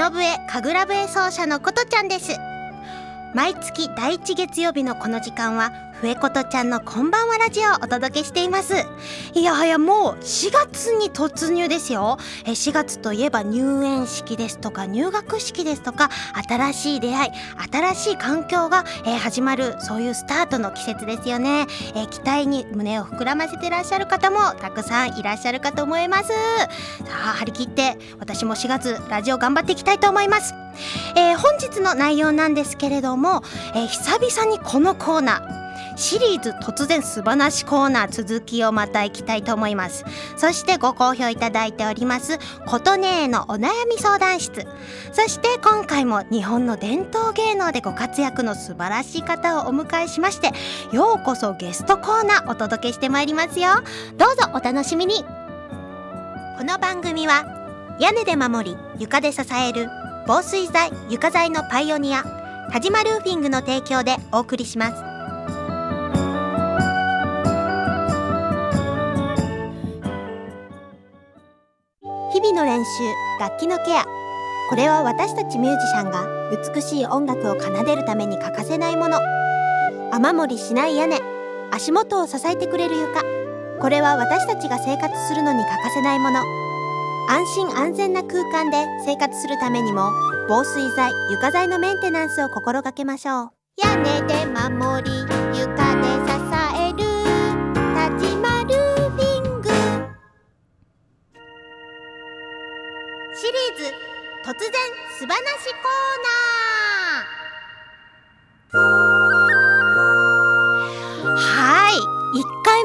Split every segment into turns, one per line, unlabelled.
忍笛神楽笛奏者のことちゃんです。毎月第1月曜日のこの時間は笛ことちゃんのこんばんはラジオをお届けしています。いやはやもう4月に突入ですよ。え4月といえば入園式ですとか入学式ですとか新しい出会い新しい環境が、え始まるそういうスタートの季節ですよね、え期待に胸を膨らませてらっしゃる方もたくさんいらっしゃるかと思います。さあ張り切って私も4月ラジオ頑張っていきたいと思います。えー、本日の内容なんですけれども、えー、久々にこのコーナー。シリーズ突然素晴らしコーナー続きをまたいきたいと思います。そしてご好評いただいております琴音のお悩み相談室。そして今回も日本の伝統芸能でご活躍の素晴らしい方をお迎えしましてようこそゲストコーナーお届けしてまいりますよ。どうぞお楽しみに。この番組は屋根で守り床で支える防水材床材のパイオニア田島ルーフィングの提供でお送りします。楽器のケア。これは私たちミュージシャンが美しい音楽を奏でるために欠かせないもの。雨漏りしない屋根。足元を支えてくれる床。これは私たちが生活するのに欠かせないもの。安心安全な空間で生活するためにも防水材床材のメンテナンスを心がけましょう。屋根で守り床突然すばなしコーナー。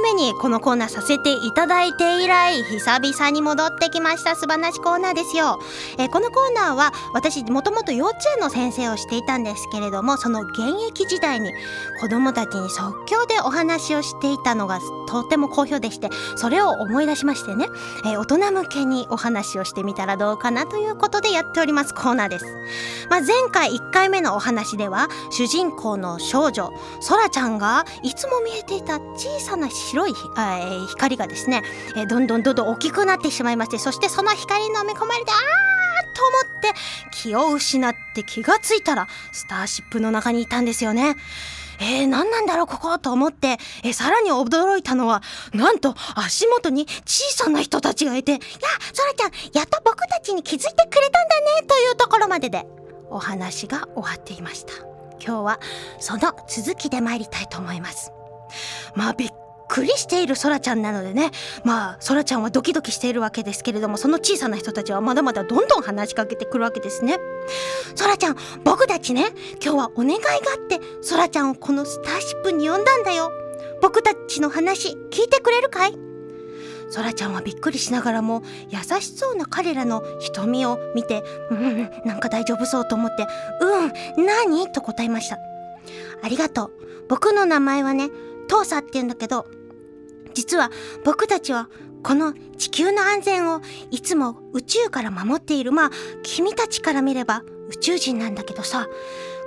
目にこのコーナーさせていただいて以来久々に戻ってきました素晴らしコーナーですよ、えー、このコーナーは私もともと幼稚園の先生をしていたんですけれどもその現役時代に子供たちに即興でお話をしていたのがとても好評でしてそれを思い出しましてね、えー、大人向けにお話をしてみたらどうかなということでやっておりますコーナーです、まあ、前回1回目のお話では主人公の少女そらちゃんがいつも見えていた小さな白い、えー、光がですね、えー、どんどんどんどん大きくなってしまいましてそしてその光に飲み込まれてあーと思って気を失って気がついたらスターシップの中にいたんですよね。えー、何なんだろうここと思って、えー、さらに驚いたのは、なんと足元に小さな人たちがいて、いや、そらちゃん、やっと僕たちに気づいてくれたんだね、というところまでで、お話が終わっていました。今日はその続きで参りたいと思います。まあびっくりしているそらちゃんなのでね。まあそらちゃんはドキドキしているわけですけれどもその小さな人たちはまだまだどんどん話しかけてくるわけですね。そらちゃん僕たちね今日はお願いがあってそらちゃんをこのスターシップに呼んだんだよ。僕たちの話聞いてくれるかい？そらちゃんはびっくりしながらも優しそうな彼らの瞳を見てうんなんか大丈夫そうと思ってうん何？と答えました。ありがとう。僕の名前はねトーサって言うんだけど実は僕たちはこの地球の安全をいつも宇宙から守っている。まあ君たちから見れば宇宙人なんだけどさ。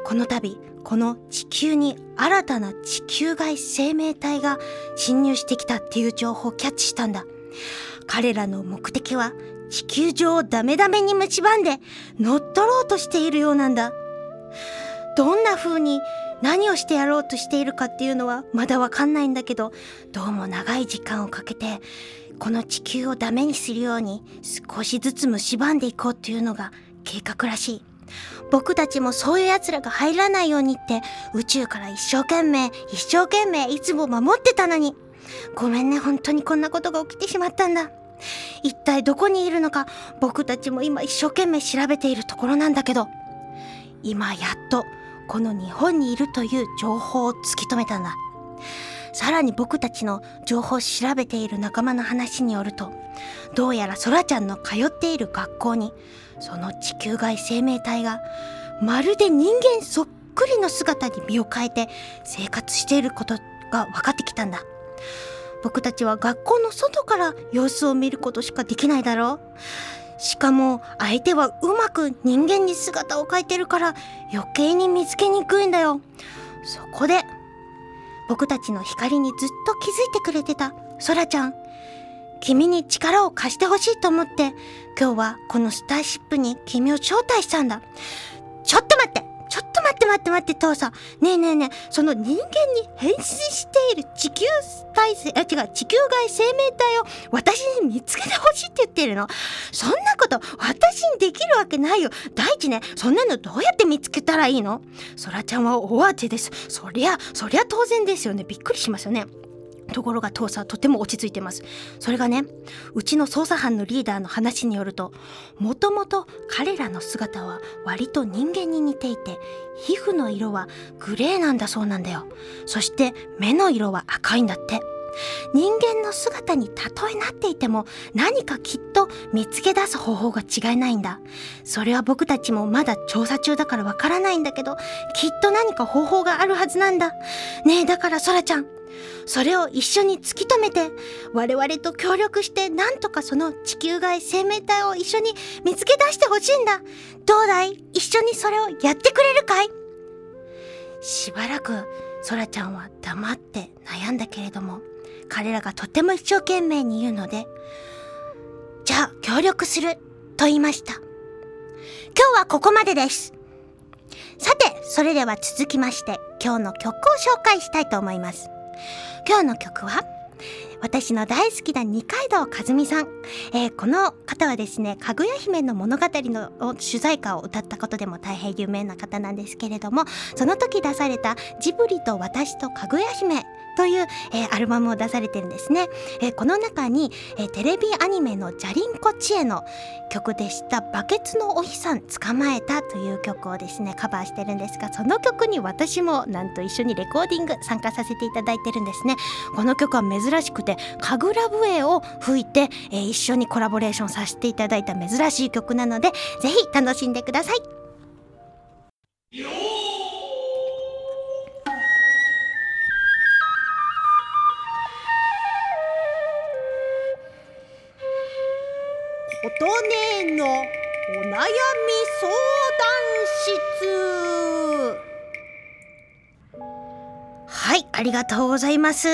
この度この地球に新たな地球外生命体が侵入してきたっていう情報をキャッチしたんだ。彼らの目的は地球上をダメダメに蝕んで乗っ取ろうとしているようなんだ。どんな風に何をしてやろうとしているかっていうのはまだわかんないんだけどどうも長い時間をかけてこの地球をダメにするように少しずつ蝕んでいこうっていうのが計画らしい。僕たちもそういう奴らが入らないようにって宇宙から一生懸命一生懸命いつも守ってたのに。ごめんね本当にこんなことが起きてしまったんだ。一体どこにいるのか僕たちも今一生懸命調べているところなんだけど。今やっとこの日本にいるという情報を突き止めたんだ。さらに僕たちの情報を調べている仲間の話によるとどうやらそらちゃんの通っている学校にその地球外生命体がまるで人間そっくりの姿に身を変えて生活していることが分かってきたんだ。僕たちは学校の外から様子を見ることしかできないだろう。しかも相手はうまく人間に姿を変えてるから余計に見つけにくいんだよ。そこで僕たちの光にずっと気づいてくれてたソラちゃん。君に力を貸してほしいと思って今日はこのスターシップに君を招待したんだ。ちょっと待って！ちょっと待って待って待って父さん。ねえねえねえその人間に変身している地球体制あ違う地球外生命体を私に見つけてほしいって言ってるの。そんなこと私にできるわけないよ。第一ねそんなのどうやって見つけたらいいの？そらちゃんは大当てです。そりゃそりゃ当然ですよね。びっくりしますよね。ところが父さんとても落ち着いてます。それがねうちの捜査班のリーダーの話によるともともと彼らの姿は割と人間に似ていて皮膚の色はグレーなんだそうなんだよ。そして目の色は赤いんだって。人間の姿にたとえなっていても何かきっと見つけ出す方法が違いないんだ。それは僕たちもまだ調査中だからわからないんだけどきっと何か方法があるはずなんだ。ねえだからソラちゃんそれを一緒に突き止めて我々と協力してなんとかその地球外生命体を一緒に見つけ出してほしいんだ。どうだい？一緒にそれをやってくれるかい？しばらくソラちゃんは黙って悩んだけれども彼らがとても一生懸命に言うのでじゃあ協力すると言いました。今日はここまでです。さてそれでは続きまして今日の曲を紹介したいと思います。今日の曲は私の大好きな二階堂和美さん、えー、この方はですねかぐや姫の物語の主題歌を歌ったことでも大変有名な方なんですけれどもその時出された「ジブリと私とかぐや姫」という、えー、アルバムを出されてるんですね、えー、この中に、えー、テレビアニメの「じゃりんこ知恵」の曲でした「バケツのお日さん捕まえた」という曲をですねカバーしてるんですがその曲に私もなんと一緒にレコーディング参加させていただいてるんですね。この曲は珍しくて神楽笛を吹いて、え、一緒にコラボレーションさせていただいた珍しい曲なのでぜひ楽しんでください。悩み相談室。ありがとうございます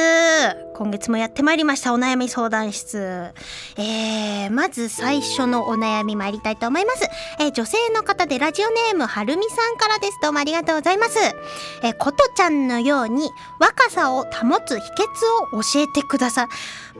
今月もやってまいりましたお悩み相談室。えー、まず最初のお悩み参りたいと思います。えー、女性の方でラジオネームはるみさんからです。どうもありがとうございます。えー、ことちゃんのように若さを保つ秘訣を教えてください。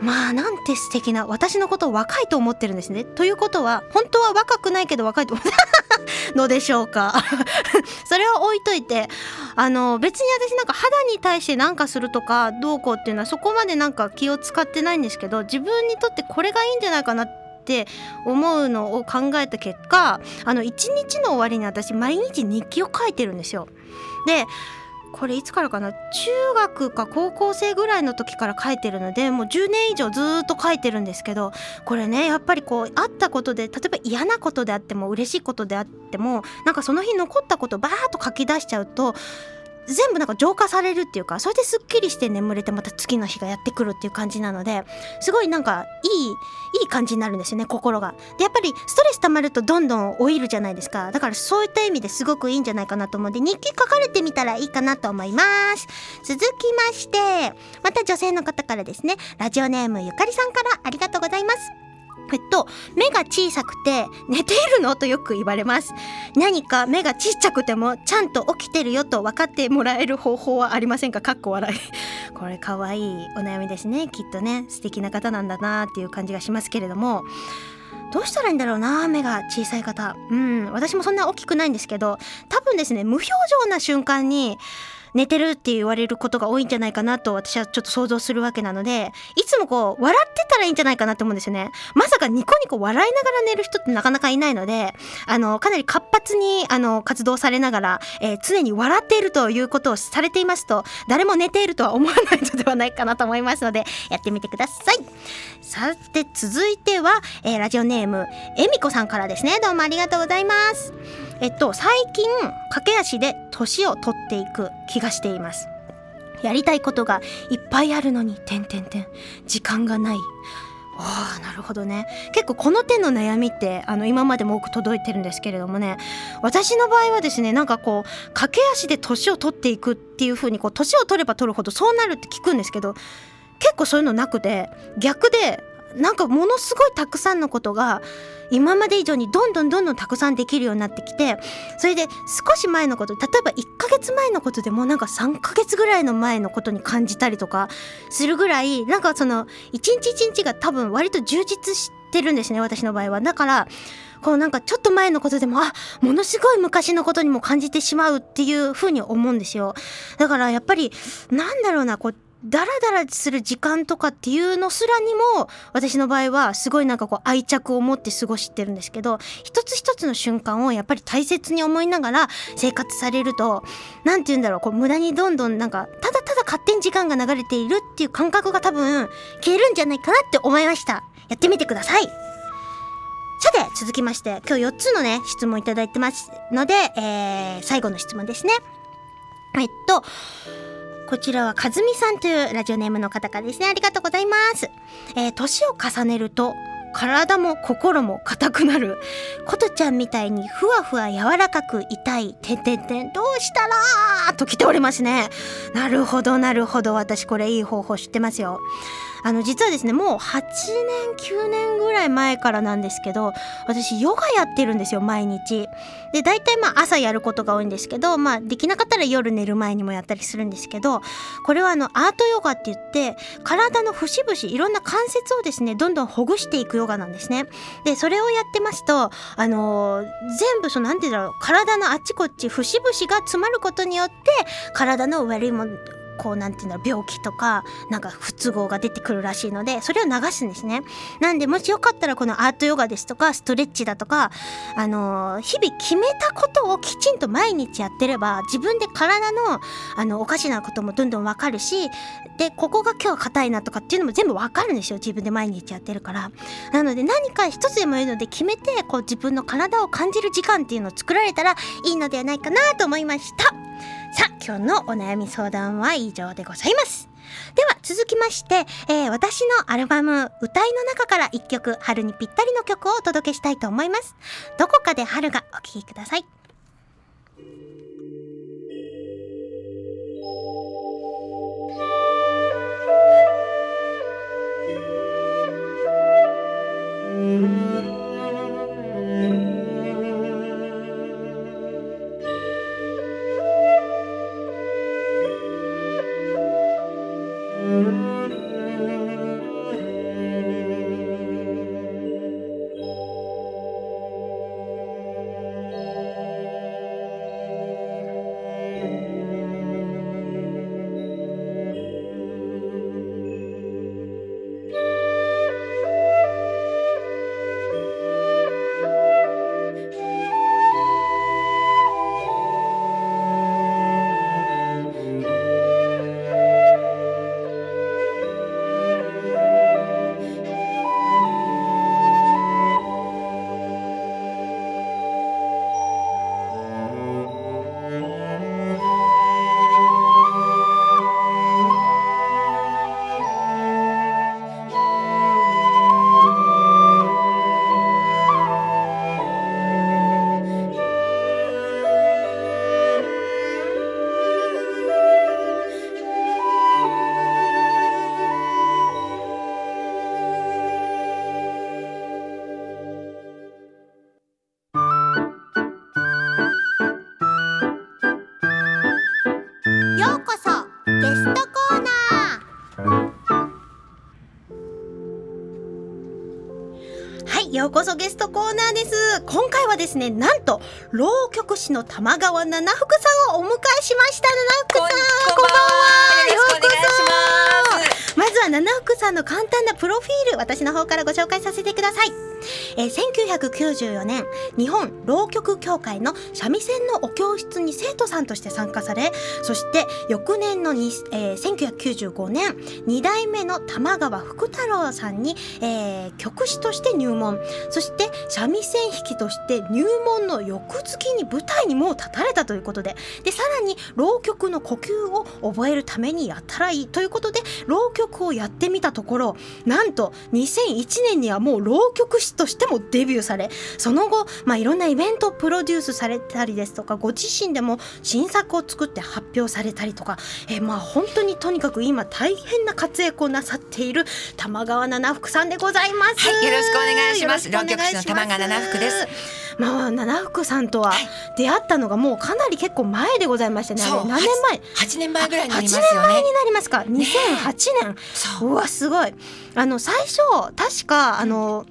まあなんて素敵な私のことを若いと思ってるんですね。ということは本当は若くないけど若いと思って のでしょうか それは置いといてあの別に私なんか肌に対して何かするとかどうこうっていうのはそこまでなんか気を使ってないんですけど自分にとってこれがいいんじゃないかなって思うのを考えた結果あの一日の終わりに私毎日日記を書いてるんですよ。でこれいつからかな？中学か高校生ぐらいの時から書いてるのでもう10年以上ずっと書いてるんですけどこれねやっぱりこうあったことで例えば嫌なことであっても嬉しいことであってもなんかその日残ったことバーッと書き出しちゃうと全部なんか浄化されるっていうかそれですっきりして眠れてまた次の日がやってくるっていう感じなのですごいなんかいいいい感じになるんですよね心が。でやっぱりストレス溜まるとどんどん老いるじゃないですか。だからそういった意味ですごくいいんじゃないかなと思うんで日記書かれてみたらいいかなと思います。続きましてまた女性の方からですね。ラジオネームゆかりさんからありがとうございます。えっと、目が小さくて寝ているの？とよく言われます。何か目がちっちゃくてもちゃんと起きてるよと分かってもらえる方法はありませんか？かっこ笑い。これかわいいお悩みですね。きっとね、素敵な方なんだなっていう感じがしますけれども。どうしたらいいんだろうな目が小さい方。うん、私もそんな大きくないんですけど、多分ですね、無表情な瞬間に、寝てるって言われることが多いんじゃないかなと私はちょっと想像するわけなのでいつもこう笑ってたらいいんじゃないかなと思うんですよね。まさかニコニコ笑いながら寝る人ってなかなかいないのであのかなり活発にあの活動されながら、えー、常に笑っているということをされていますと誰も寝ているとは思わないのではないかなと思いますのでやってみてください。さて続いては、えー、ラジオネームえみこさんからですね。どうもありがとうございます。えっと最近駆け足で年を取っていく気がしています。やりたいことがいっぱいあるのにてんてんてん。時間がない。ああなるほどね。結構この手の悩みってあの今までも多く届いてるんですけれどもね。私の場合はですねなんかこう駆け足で年を取っていくっていう風にこう年を取れば取るほどそうなるって聞くんですけど結構そういうのなくて逆でなんかものすごいたくさんのことが今まで以上にどんどんどんどんたくさんできるようになってきてそれで少し前のこと例えば1ヶ月前のことでもなんか3ヶ月ぐらいの前のことに感じたりとかするぐらいなんかその一日一日が多分割と充実してるんですね私の場合は。だからこうなんかちょっと前のことでもあものすごい昔のことにも感じてしまうっていうふうに思うんですよだからやっぱりなんだろうなこうダラダラする時間とかっていうのすらにも私の場合はすごいなんかこう愛着を持って過ごしてるんですけど一つ一つの瞬間をやっぱり大切に思いながら生活されると何て言うんだろうこう無駄にどんどんなんかただただ勝手に時間が流れているっていう感覚が多分消えるんじゃないかなって思いました。やってみてください。さて続きまして今日4つのね質問いただいてますので、えー、最後の質問ですね。えっとこちらはかずみさんというラジオネームの方からですね。ありがとうございます。えー、年を重ねると、体も心も硬くなる。ことちゃんみたいにふわふわ柔らかく痛い、てんてんてん、どうしたらと来ておりますね。なるほど、なるほど。私これいい方法知ってますよ。あの実はですねもう8年9年ぐらい前からなんですけど私ヨガやってるんですよ毎日で大体まあ朝やることが多いんですけどまあできなかったら夜寝る前にもやったりするんですけどこれはあのアートヨガって言って体の節々いろんな関節をですねどんどんほぐしていくヨガなんですね。でそれをやってますとあのー、全部その何て言うんだろう体のあっちこっち節々が詰まることによって体の悪いものこうなんていうんだろう病気とかなんか不都合が出てくるらしいのでそれを流すんですね。なんでもしよかったらこのアートヨガですとかストレッチだとかあのー、日々決めたことをきちんと毎日やってれば自分で体のあのおかしなこともどんどんわかるしでここが今日は硬いなとかっていうのも全部わかるんですよ。自分で毎日やってるから。なので何か一つでもいいので決めてこう自分の体を感じる時間っていうのを作られたらいいのではないかなと思いました。さあ今日のお悩み相談は以上でございます。では続きまして、えー、私のアルバム「歌い」の中から一曲春にぴったりの曲をお届けしたいと思います。どこかで春がお聴きください。よこそゲストコーナーです。今回はですねなんと浪曲師の玉川七福さんをお迎えしました。七福さんこんばんは。よろしくお願いします。まずは七福さんの簡単なプロフィール私の方からご紹介させてくださいえー、1994年日本浪曲協会の三味線のお教室に生徒さんとして参加されそして翌年のに、えー、1995年2代目の玉川福太郎さんに、えー、曲師として入門。そして三味線弾きとして入門の翌月に舞台にもう立たれたということで。でさらに浪曲の呼吸を覚えるためにやったらいいということで浪曲をやってみたところなんと2001年にはもう浪曲師としてもデビューされその後、まあ、いろんなイベントをプロデュースされたりですとかご自身でも新作を作って発表されたりとか、えまあ本当にとにかく今大変な活躍をなさっている玉川七福さんでございます。
はい、よろしくお願いします。浪曲師の玉川七福です。
まあ七福さんとは出会ったのがもうかなり結構前でございましたね。何年前？
八年前ぐらいになります
よね。8年前になりますか？二千八年。うわすごい。あの最初確かあの。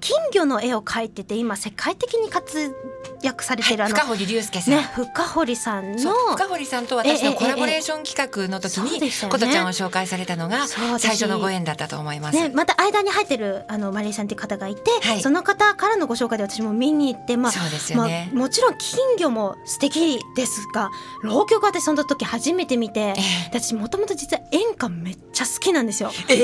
金魚の絵を描いてて今世界的に活躍されてる、
はい、深堀龍介さん、
ね、深堀さんの
深堀さんと私のコラボレーション企画の時に琴ちゃんを紹介されたのが最初のご縁だったと思います、
ね、また間に入ってるあのマリーさんっていう方がいて、はい、その方からのご紹介で私も見に行ってまあ
そうですよね、
まあ、もちろん金魚も素敵ですが浪曲私その時初めて見て、えー、私もともと実は演歌めっちゃ好きなんですよ。
えー、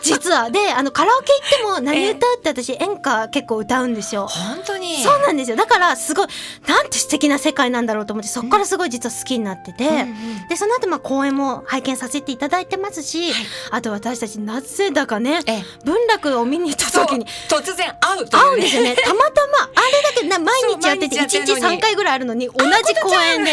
実は。であのカラオケ行っても何歌うって私演歌結構歌うんですよ。
本当に？
そうなんですよ。だからすごいなんて素敵な世界なんだろうと思ってそこからすごい実は好きになってて、うんうん、でその後まあ公演も拝見させていただいてますし、はい、あと私たちなぜだかね文楽を見に行った時に
突然会う
ね、会うんですよね。たまたまあれだけな毎日やってて1日3回ぐらいあるのに同じ公演で。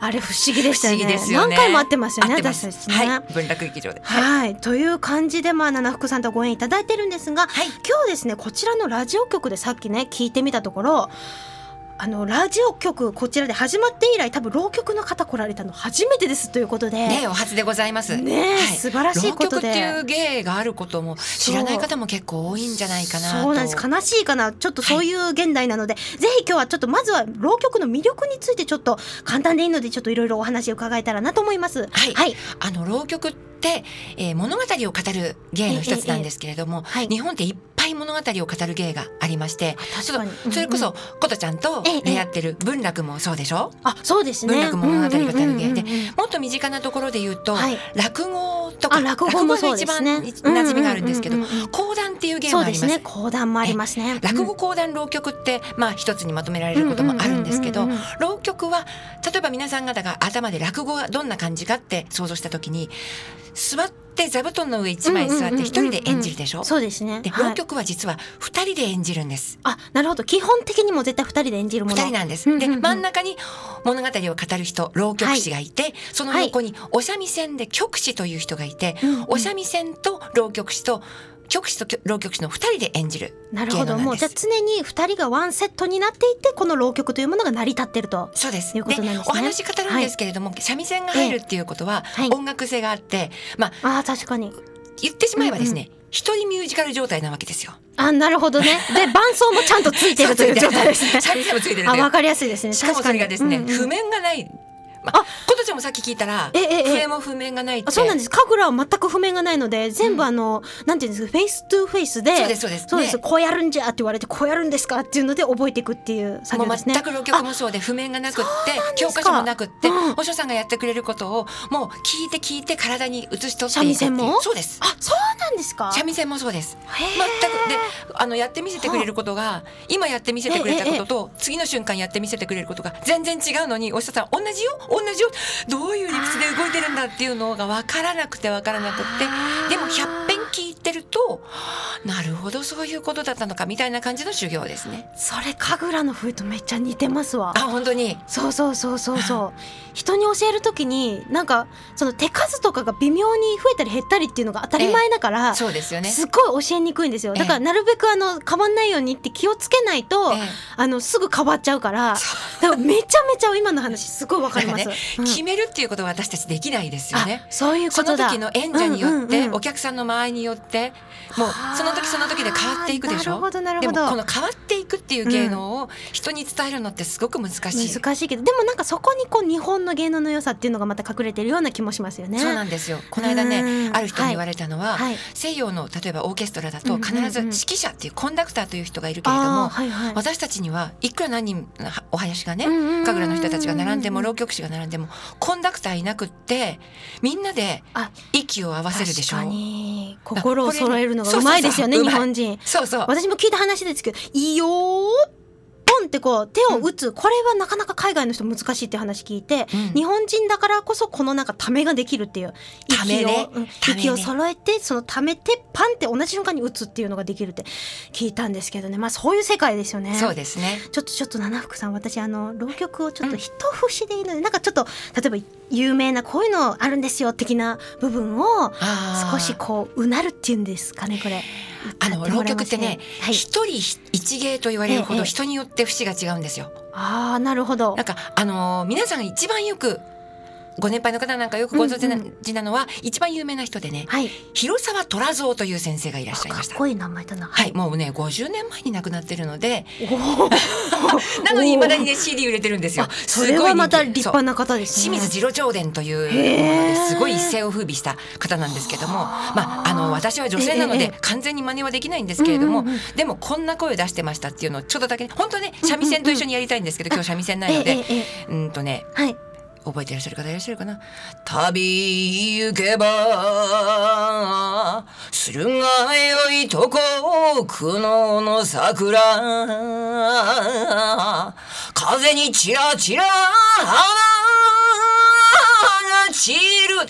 あれ不思議でしたよね、ね、何回も会ってますよね私たちね、
はい、文楽劇場で、
はい、はい、という感じでまあ七福さんとご縁いただいてるんですが、はい、今日ですねこちらのラジオ局でさっきね聞いてみたところあのラジオ局こちらで始まって以来多分浪曲の方来られたの初めてですということで。
ねお初でございます。
ね、はい、素晴らしいことで。
浪曲っていう芸があることも知らない方も結構多いんじゃないかな
そうなんです。悲しいかなちょっとそういう現代なので、はい、ぜひ今日はちょっとまずは浪曲の魅力についてちょっと簡単でいいのでちょっといろいろお話を伺えたらなと思います。
はい、はい、あの浪曲って、えー、物語を語る芸の一つなんですけれども、えええ、日本っていっぱい物語を語る芸がありましてそれこそ琴ちゃんと出会ってる文楽もそうでしょ？
あそうですね。
文楽物語語る芸でもっと身近なところで言うと、はい、落語とか落語も一番馴染みがあるんですけど講談っていう芸もあります。ね。
講談もありますね。
落語講談浪曲ってまあ一つにまとめられることもあるんですけど浪曲は例えば皆さん方が頭で落語がどんな感じかって想像した時に座って座布団の上一枚座って一人で演じるでしょ、う
そうですね。
で浪曲は実は二人で演じるんです、
あなるほど。基本的にも絶対二人で演じるもの。
二人なんです、で真ん中に物語を語る人浪曲師がいて、はい、その横にお三味線で曲師という人がいて、お三味線と浪曲師と曲師と浪曲師の2人で演じる
なるほど。もうじゃあ常に2人がワンセットになっていてこの浪曲というものが成り立ってると
そうです。
いうことなんですね。
お話語るんですけれども、はい、三味線が入るっていうことは音楽性があって、
まああ確かに。
言ってしまえばですね、うんうん。一人ミュージカル状態なわけですよ。
あ、なるほどね。で、伴奏もちゃんとついてるという状態ですね。
三味線もついてる。
あ、わかりやすいですね。
しかもそれがですね、譜面がないまあ、ことちゃんもさっき聞いたら、えええ、笛も譜面がないって。
そうなんです。神楽は全く譜面がないので、全部あの、うん、なんていうんですか、 face to face で。
そうです、そうです。
そうです。ね、こうやるんじゃって言われて、こうやるんですかっていうので覚えていくっていう作業ですね。
全く浪曲もそうで、譜面がなくって、教科書もなくって、うん、お師さんがやってくれることを、もう聞いて聞いて体に移し取って三味
線も？
そうです。
あ、そうなんですか
三味線もそうです。全く、で、あの、やってみせてくれることが、今やってみせてくれたことと、次の瞬間やってみせてくれることが全然違うのに、お師さん、同じよ？同じよどういう理屈で動いてるんだっていうのが分からなくて分からなくて。でも100聞いてるとなるほどそういうことだったのかみたいな感じの修行ですね。
それ神楽の笛とめっちゃ似てますわ。
あ本当に？
そうそうそうそうそう。人に教える時になんかその手数とかが微妙に増えたり減ったりっていうのが当たり前だから、
ええ、そうですよね。
すごい教えにくいんですよ。だからなるべくあの変わんないようにって気をつけないと、え、あのすぐ変わっちゃうからだからめちゃめちゃ今の話すごいわかります、ね
うん、決めるっていうことは私たちできないですよね。
そういうこと
その時の演者によって、お客さんの周りにによってもうその時その時で変わっていくでしょ？
なるほどなるほど。
でもこの変わっていくっていう芸能を人に伝えるのってすごく難しい、
難しいけどでもなんかそこにこう日本の芸能の良さっていうのがまた隠れてるような気もしますよね。
そうなんですよ。この間
うん。
ねある人に言われたのは、
はい
西洋の例えばオーケストラだと
うんうんうん。
必ず指揮者っていうコンダクターという人がいるけれど
あ
も
ーはいはい。
私たちにはいくら何人お囃子がね
うんうんうんうん。
神楽の人たちが並んでも浪曲師が並んでもコンダクターいなくってみんなで
あ
息を合わせるでしょ？
確かに心を揃えるのがうまいですよね日本人。
そうそう。
私も聞いた話ですけど「いいよーポン!」ってこう手を打つ、これはなかなか海外の人難しいって話聞いて、
うん
日本人だからこそこのなんかためができるっていう
ためね
息を、うん
ためね
息を揃えてそのためてパンって同じ瞬間に打つっていうのができるって聞いたんですけどねまあそういう世界ですよね。
そうですね
ちょっとちょっと七福さん私あの浪曲をちょっと一節でいいので、なんかちょっと例えば有名なこういうのあるんですよ的な部分を少しこううなるっていうんですかねこれ。
あの浪曲ってね
はい、
一人一芸と言われるほ
ええ
ど人によって節が違うんですよ。
ああなるほど
なん。かあのー皆さんが一番よくご年配の方なんかよくご存知なのは、一番有名な人でね
はい。
広沢虎蔵という先生がいらっしゃいました。
かっこいい名前だな。
はい、もうね50年前に亡くなってるので。なのに未だにね CD 売れてるんですよ。
あ。それはまた立派な方ですね。
清水次郎長伝というすごい一世を風靡した方なんですけども、まあ、あの私は女性なので完全に真似はできないんですけれども、
うんうんうん。
でもこんな声を出してましたっていうのをちょっとだけ本当はね三味線と一緒にやりたいんですけど、今日三味線ないので、うんとね
はい。
覚えていらっしゃる方いらっしゃるかな？旅行けば駿河よいとこ苦悩の桜風にちらちら花。が散る。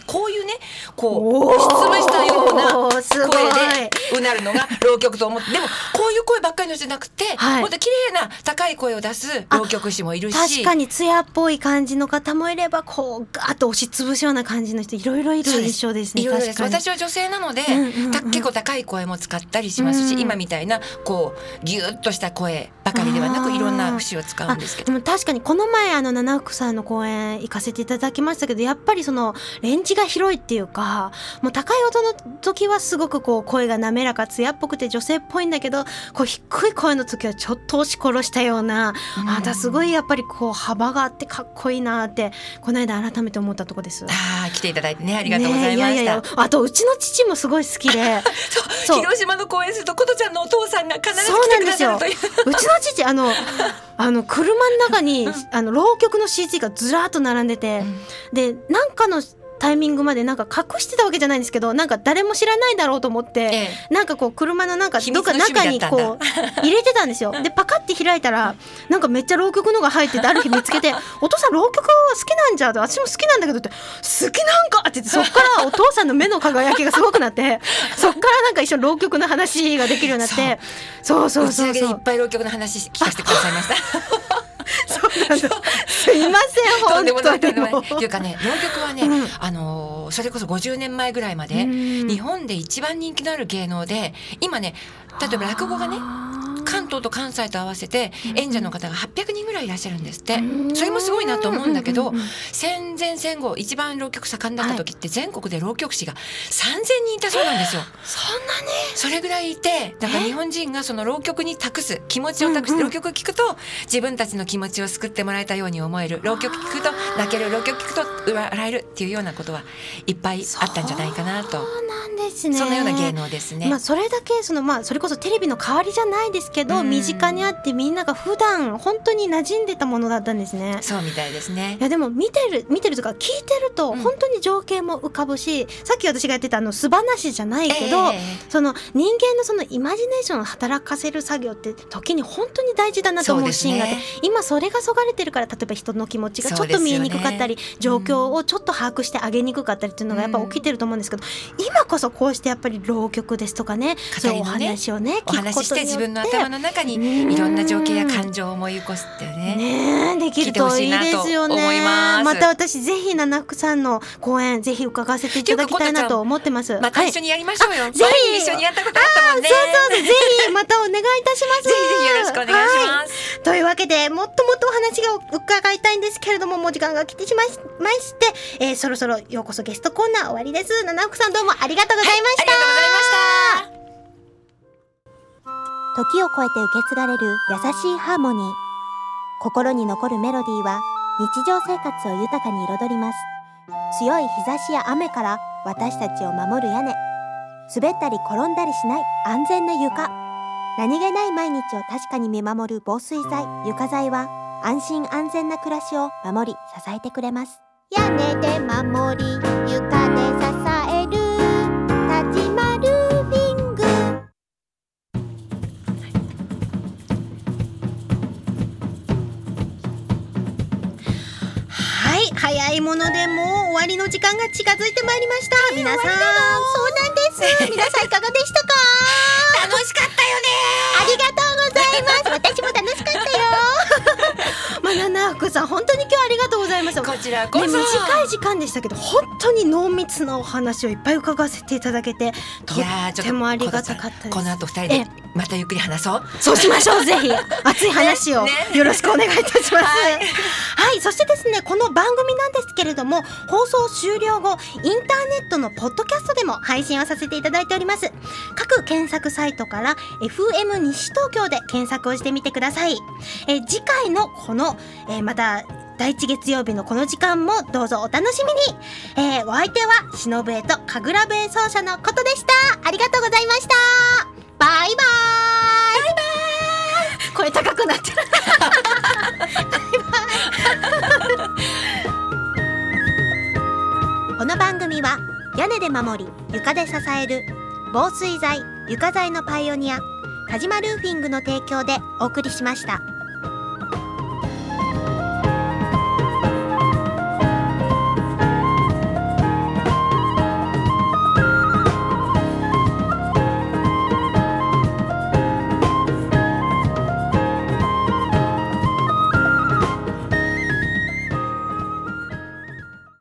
こういうねこう失つしたような声でうなるのが浪曲と思って。でもこういう声ばっかりの人じゃなくて、
はい。
もっと綺麗な高い声を出す浪曲師もいるし。
確かに艶っぽい感じの方もいればこうガーッと押しつぶすような感じの人いろいろいる印象ですね。
いろいろです。
確かに。
私は女性なので、
うんうん
結構高い声も使ったりしますし、
うん
今みたいなこうギュッとした声ばかりではなくいろんな節を使うんですけど。
あでも確かにこの前あの七福さんの公演行かせていただきましたけどやっぱりそのレンジが広いっていうかもう高い音の時はすごくこう声が滑らか艶っぽくて女性っぽいんだけどこう低い声の時はちょっと押し殺したような、
うん。
あなたすごいやっぱりこう幅があってかっこいいなってこの間改めて思ったとこです。
あー来ていただいてねありがとうございました、
ねえややあとうちの父もすごい好きで。そう
広島の公演すると琴ちゃんのお父さんが必ず来てくださるという。
うちの父あのあの車の中にあの浪曲の CD がずらっと並んでて、でなんかのタイミングまでなんか隠してたわけじゃないんですけどなんか誰も知らないだろうと思って、
ええ
なんかこう車のなんか
秘
どっか中にこう 入れてたんですよ。でパカって開いたらなんかめっちゃ浪曲のが入っててある日見つけて「お父さん浪曲好きなんじゃ」って私も好きなんだけどって「好きなんか!」って言ってそっからお父さんの目の輝きがすごくなって そっからなんか一緒に浪曲の話ができるようになってそうそうそうそう
上げでいっぱい浪曲の話聞かせてくださいました。
すいません
とんでもないとんでもない。っていうかね浪曲はね、
うん。
あのーそれこそ50年前ぐらいまで
うん。
日本で一番人気のある芸能で今ね例えば落語がね関東と関西と合わせて演者の方が800人ぐらいいらっしゃるんですって。
うん。
それもすごいなと思うんだけど戦前戦後一番浪曲盛んだった時って全国で浪曲師が3000人いたそうなんですよ。
そんなに？
それぐらいいてだから日本人がその浪曲に託す気持ちを託して
うんうん。
浪曲聴くと自分たちの気持ちを救ってもらえたように思える。浪曲聴くと泣ける。浪曲聴くと笑えるっていうようなことはいっぱいあったんじゃないかなと。
そうなんですね。
そんなような芸能ですね。
まあそれだけそのまあそれこそテレビの代わりじゃないですけど、
うん。
身近にあってみんなが普段本当に馴染んでたものだったんですね。
そうみたいですね。
い。やでも見てる見てるとか聞いてると
うん。
本当に情景も浮かぶし、さっき私がやってたあの素話じゃないけど、
ええ。
その人間のそのイマジネーションを働かせる作業って時に本当に大事だなと思うシーンがあって、
ね。
今それがそがれてるから例えば人の気持ちがちょっと見えにくかったり、状況をちょっと把握してあげにくかったりっていうのがやっぱ起きてると思うんですけど、今こそこうしてやっぱり浪曲ですとかねそういうお話をね
お話しして自分の頭の中に
うん。
いろんな情景や感情を思い起こすってね。
ねえできるといいですよね。
ま
た私ぜひ七福さんの公演ぜひ伺わせていただきたいなと思ってます。はい。
また一緒にやりましょうよ。
あぜひ。
一緒にやったことあったもんね。
そうそうそうぜひまたお願いいたします。
ぜひぜひよろしくお願いし
は
ます。
というわけでもっともっとお話が伺いたいんですけれどももう時間が来てしまいまして、えーそろそろようこそゲストコーナー終わりです。七福さんどうもありがとうございました、
ありがとうございました。
時を超えて受け継がれる優しいハーモニー。心に残るメロディーは日常生活を豊かに彩ります。強い日差しや雨から私たちを守る屋根。滑ったり転んだりしない安全な床。何気ない毎日を確かに見守る防水剤。床材は安心安全な暮らしを守り支えてくれます。屋根で守り床で支はい早いものでもう終わりの時間が近づいてまいりました。皆さんそうなんです。皆さんいかがでしたか？
楽しかったよね。
ありがとうございます。私も楽しかったよまあなな福さん本当に今日はありがとうございます。
こちらこ
ね、
そ、
短い時間でしたけど本当に濃密なお話をいっぱい伺わせていただけて
と
ってもありがたかったです。
この後二人でまたゆっくり話そう。
そうしましょうぜひ。熱い話を
ねね。
よろしくお願いいたします、
はい。
はい、そしてですねこの番組なんですけれども放送終了後インターネットのポッドキャストでも配信をさせていただいております。各検索サイトから FM 西東京で検索をしてみてください。えー次回のこの、えーまた第一月曜日のこの時間もどうぞお楽しみに、えーお相手は忍笛と神楽笛奏者のことでした。ありがとうございました。バイバーイ。バイバーイ。声高くなってる。この番組は屋根で守り床で支える防水材床材のパイオニア田島ルーフィングの提供でお送りしました。